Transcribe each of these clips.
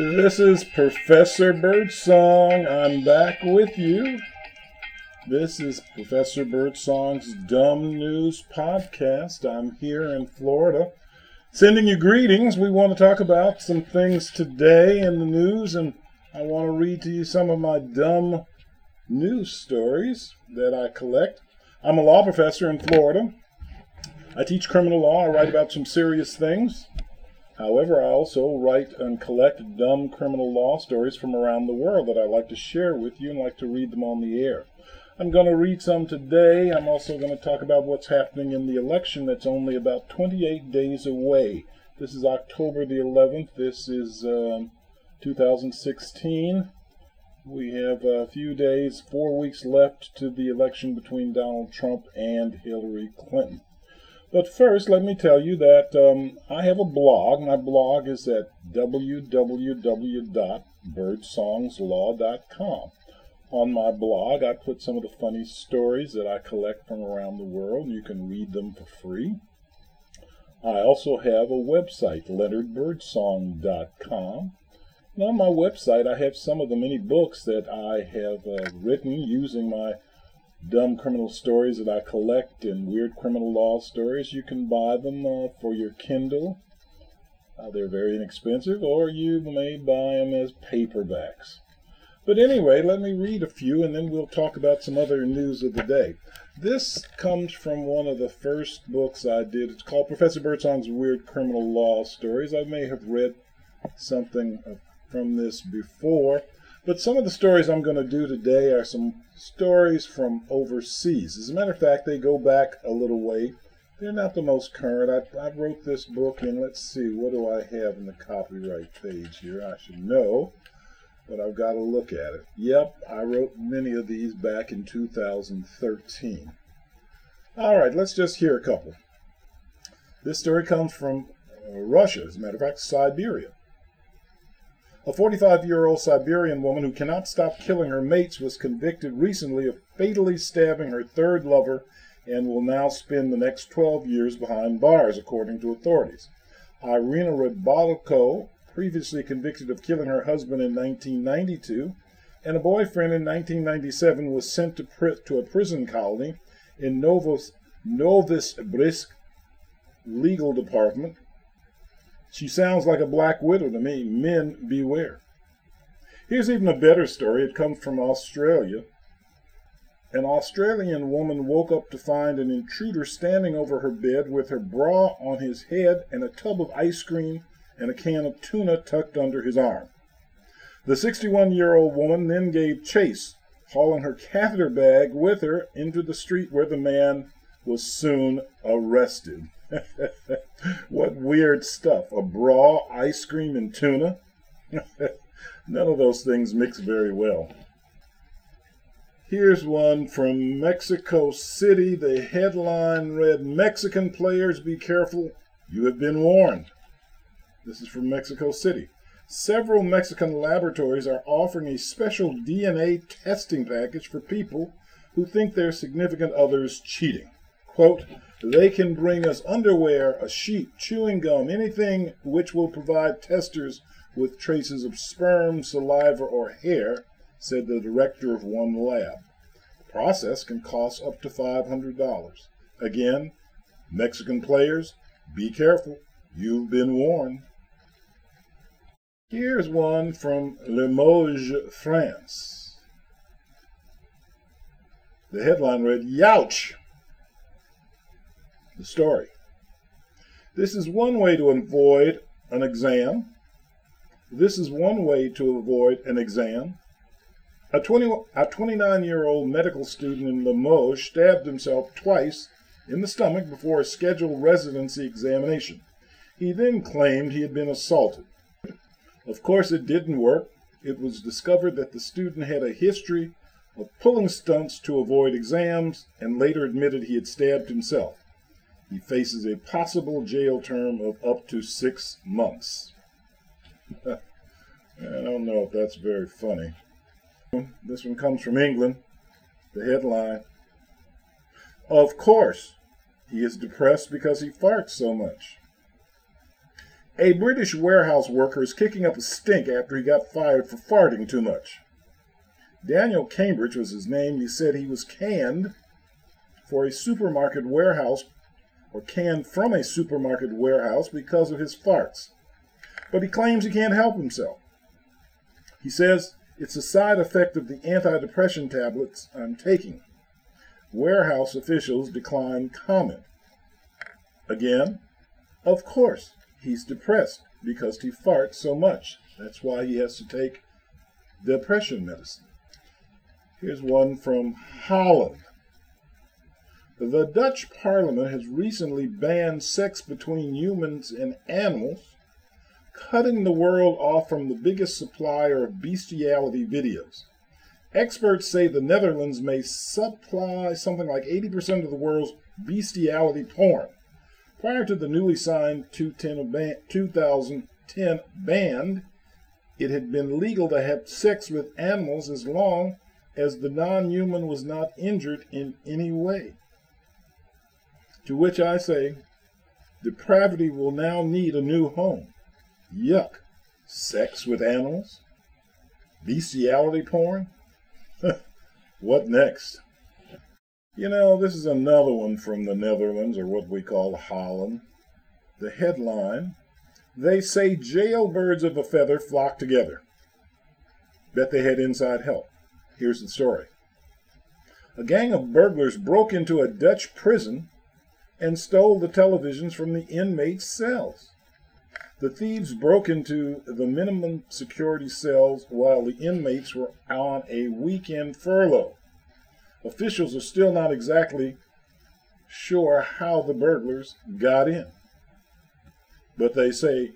This is Professor Birdsong. I'm back with you. This is Professor Birdsong's Dumb News Podcast. I'm here in Florida sending you greetings. We want to talk about some things today in the news, and I want to read to you some of my dumb news stories that I collect. I'm a law professor in Florida. I teach criminal law. I write about some serious things. However, I also write and collect dumb criminal law stories from around the world that I like to share with you and like to read them on the air. I'm going to read some today. I'm also going to talk about what's happening in the election that's only about 28 days away. This is October the 11th. This is um, 2016. We have a few days, four weeks left to the election between Donald Trump and Hillary Clinton. But first, let me tell you that um, I have a blog. My blog is at www.birdsongslaw.com. On my blog, I put some of the funny stories that I collect from around the world. You can read them for free. I also have a website, leonardbirdsong.com. And on my website, I have some of the many books that I have uh, written using my dumb criminal stories that I collect and weird criminal law stories. You can buy them uh, for your Kindle. Uh, they're very inexpensive, or you may buy them as paperbacks. But anyway, let me read a few and then we'll talk about some other news of the day. This comes from one of the first books I did. It's called Professor Birdsong's Weird Criminal Law Stories. I may have read something from this before. But some of the stories I'm going to do today are some stories from overseas. As a matter of fact, they go back a little way. They're not the most current. I, I wrote this book and let's see, what do I have in the copyright page here? I should know, but I've got to look at it. Yep, I wrote many of these back in 2013. All right, let's just hear a couple. This story comes from uh, Russia, as a matter of fact, Siberia. A 45 year old Siberian woman who cannot stop killing her mates was convicted recently of fatally stabbing her third lover and will now spend the next 12 years behind bars, according to authorities. Irina Rybalko, previously convicted of killing her husband in 1992 and a boyfriend in 1997, was sent to, pri- to a prison colony in Novos, Novosibirsk legal department she sounds like a black widow to me. Men beware. Here's even a better story. It comes from Australia. An Australian woman woke up to find an intruder standing over her bed with her bra on his head and a tub of ice cream and a can of tuna tucked under his arm. The 61 year old woman then gave chase, hauling her catheter bag with her into the street where the man was soon arrested. what weird stuff. A bra, ice cream, and tuna? None of those things mix very well. Here's one from Mexico City. The headline read Mexican players be careful, you have been warned. This is from Mexico City. Several Mexican laboratories are offering a special DNA testing package for people who think their significant others cheating. Quote, they can bring us underwear, a sheet, chewing gum, anything which will provide testers with traces of sperm, saliva, or hair, said the director of one lab. The process can cost up to $500. Again, Mexican players, be careful. You've been warned. Here's one from Limoges, France. The headline read, Youch! The story. This is one way to avoid an exam. This is one way to avoid an exam. A 20, a 29 year old medical student in Limoges stabbed himself twice in the stomach before a scheduled residency examination. He then claimed he had been assaulted. Of course, it didn't work. It was discovered that the student had a history of pulling stunts to avoid exams and later admitted he had stabbed himself. He faces a possible jail term of up to six months. I don't know if that's very funny. This one comes from England. The headline Of course, he is depressed because he farts so much. A British warehouse worker is kicking up a stink after he got fired for farting too much. Daniel Cambridge was his name. He said he was canned for a supermarket warehouse or canned from a supermarket warehouse because of his farts. But he claims he can't help himself. He says it's a side effect of the antidepressant tablets I'm taking. Warehouse officials decline comment. Again, of course, he's depressed because he farts so much. That's why he has to take depression medicine. Here's one from Holland. The Dutch parliament has recently banned sex between humans and animals, cutting the world off from the biggest supplier of bestiality videos. Experts say the Netherlands may supply something like 80% of the world's bestiality porn. Prior to the newly signed 2010 ban, it had been legal to have sex with animals as long as the non human was not injured in any way. To which I say, depravity will now need a new home. Yuck. Sex with animals? Bestiality porn? what next? You know, this is another one from the Netherlands, or what we call Holland. The headline They say jailbirds of a feather flock together. Bet they had inside help. Here's the story A gang of burglars broke into a Dutch prison and stole the televisions from the inmates' cells. The thieves broke into the minimum security cells while the inmates were on a weekend furlough. Officials are still not exactly sure how the burglars got in. But they say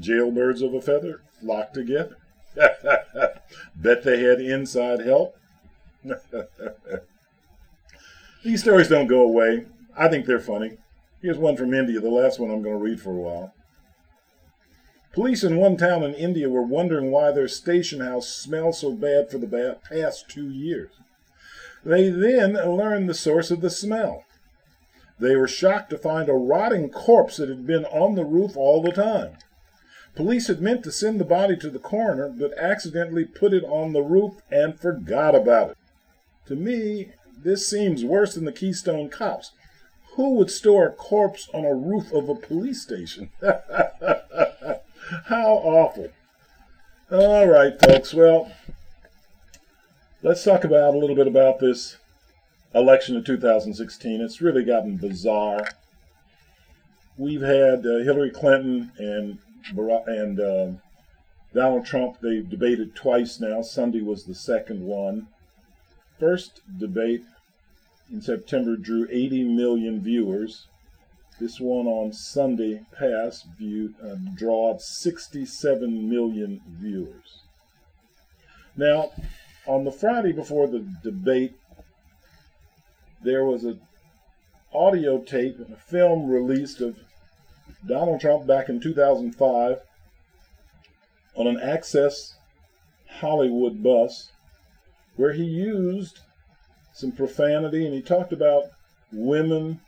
jailbirds of a feather flock together. Bet they had inside help. These stories don't go away. I think they're funny. Here's one from India, the last one I'm going to read for a while. Police in one town in India were wondering why their station house smelled so bad for the past two years. They then learned the source of the smell. They were shocked to find a rotting corpse that had been on the roof all the time. Police had meant to send the body to the coroner, but accidentally put it on the roof and forgot about it. To me, this seems worse than the Keystone Cops. Who would store a corpse on a roof of a police station? How awful. All right, folks. Well, let's talk about a little bit about this election of 2016. It's really gotten bizarre. We've had uh, Hillary Clinton and Barack, and uh, Donald Trump. They've debated twice now. Sunday was the second one. First debate in September drew 80 million viewers. This one on Sunday past viewed uh, drawed 67 million viewers. Now, on the Friday before the debate, there was an audio tape and a film released of Donald Trump back in 2005 on an Access Hollywood bus where he used some profanity, and he talked about women,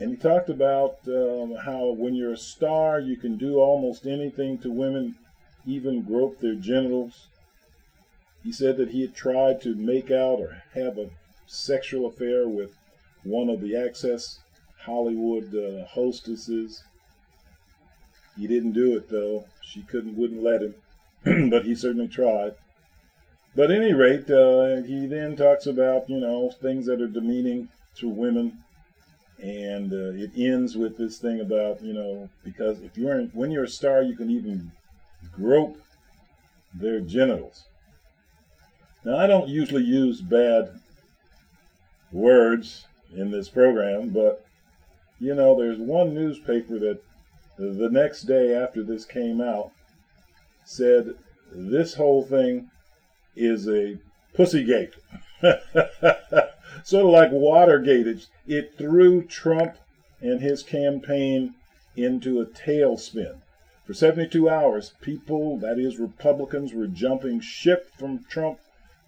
and he talked about um, how when you're a star, you can do almost anything to women, even grope their genitals. He said that he had tried to make out or have a sexual affair with one of the Access Hollywood uh, hostesses. He didn't do it though. She couldn't, wouldn't let him, but he certainly tried. But at any rate, uh, he then talks about, you know, things that are demeaning to women. And uh, it ends with this thing about, you know, because if you're in, when you're a star, you can even grope their genitals. Now, I don't usually use bad words in this program, but, you know, there's one newspaper that the next day after this came out said this whole thing is a pussygate. sort of like Watergate. It, it threw Trump and his campaign into a tailspin. For 72 hours, people, that is, Republicans, were jumping ship from Trump.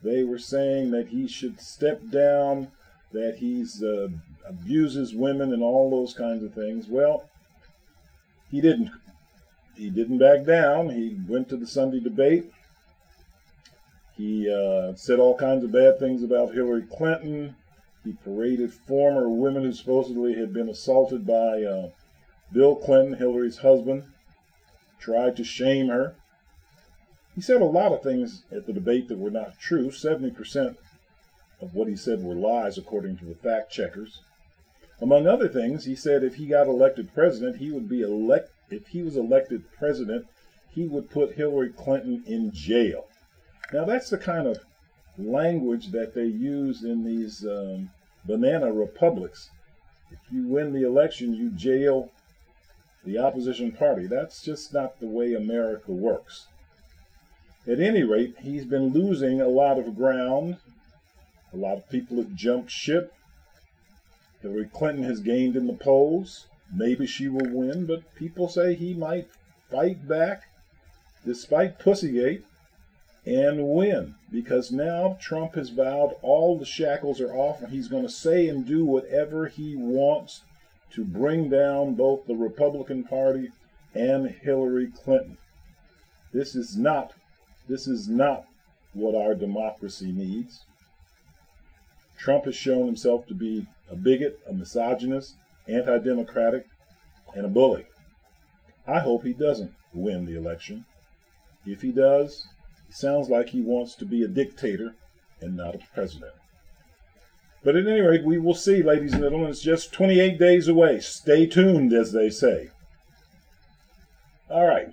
They were saying that he should step down, that he uh, abuses women, and all those kinds of things. Well, he didn't he didn't back down. He went to the Sunday debate. He uh, said all kinds of bad things about Hillary Clinton. He paraded former women who supposedly had been assaulted by uh, Bill Clinton, Hillary's husband, tried to shame her. He said a lot of things at the debate that were not true. 70% of what he said were lies, according to the fact checkers. Among other things, he said if he got elected president, he would be elect. If he was elected president, he would put Hillary Clinton in jail. Now that's the kind of language that they use in these um, banana republics. If you win the election, you jail the opposition party. That's just not the way America works. At any rate, he's been losing a lot of ground. A lot of people have jumped ship. Hillary Clinton has gained in the polls. Maybe she will win, but people say he might fight back despite Pussygate and win because now Trump has vowed all the shackles are off and he's going to say and do whatever he wants to bring down both the Republican Party and Hillary Clinton. This is not this is not what our democracy needs. Trump has shown himself to be a bigot, a misogynist, anti democratic, and a bully. I hope he doesn't win the election. If he does, sounds like he wants to be a dictator and not a president. But at any rate, we will see, ladies and gentlemen. It's just 28 days away. Stay tuned, as they say. All right.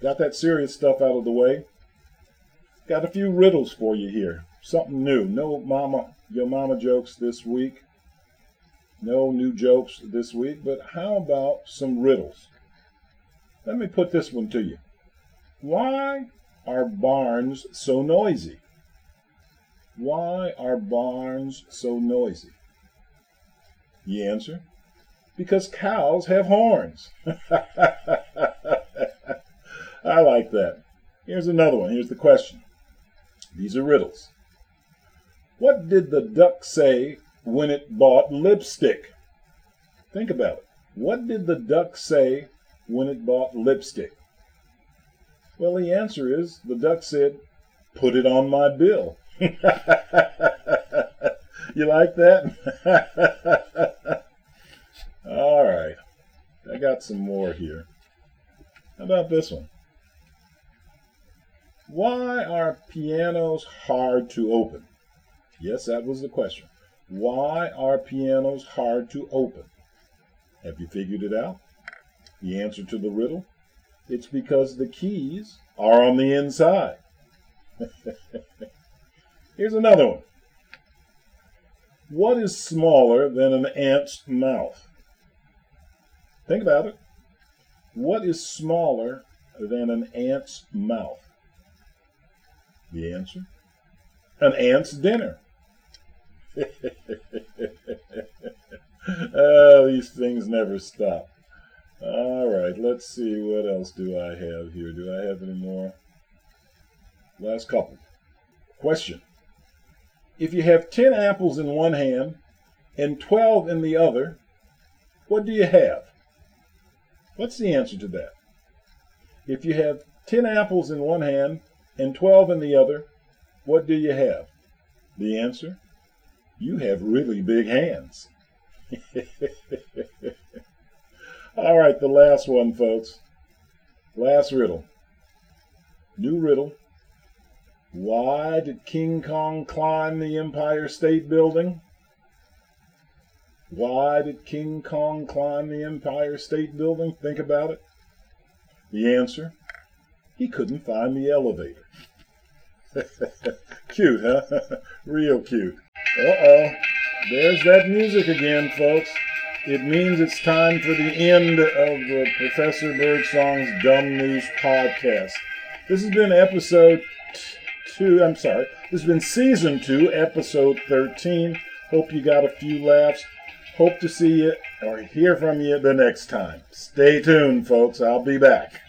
Got that serious stuff out of the way. Got a few riddles for you here. Something new. No mama, your mama jokes this week. No new jokes this week, but how about some riddles? Let me put this one to you. Why are barns so noisy? Why are barns so noisy? The answer? Because cows have horns. I like that. Here's another one. Here's the question. These are riddles. What did the duck say when it bought lipstick? Think about it. What did the duck say when it bought lipstick? Well, the answer is the duck said, Put it on my bill. you like that? All right. I got some more here. How about this one? Why are pianos hard to open? Yes, that was the question. Why are pianos hard to open? Have you figured it out? The answer to the riddle? It's because the keys are on the inside. Here's another one. What is smaller than an ant's mouth? Think about it. What is smaller than an ant's mouth? The answer? An ant's dinner. oh, these things never stop. Right, let's see what else do I have here. Do I have any more? Last couple. Question. If you have 10 apples in one hand and 12 in the other, what do you have? What's the answer to that? If you have 10 apples in one hand and 12 in the other, what do you have? The answer? You have really big hands. Right, the last one, folks. Last riddle. New riddle. Why did King Kong climb the Empire State Building? Why did King Kong climb the Empire State Building? Think about it. The answer he couldn't find the elevator. cute, huh? Real cute. Uh-oh. There's that music again, folks. It means it's time for the end of the Professor Birdsong's Dumb News podcast. This has been episode two. I'm sorry. This has been season two, episode 13. Hope you got a few laughs. Hope to see you or hear from you the next time. Stay tuned, folks. I'll be back.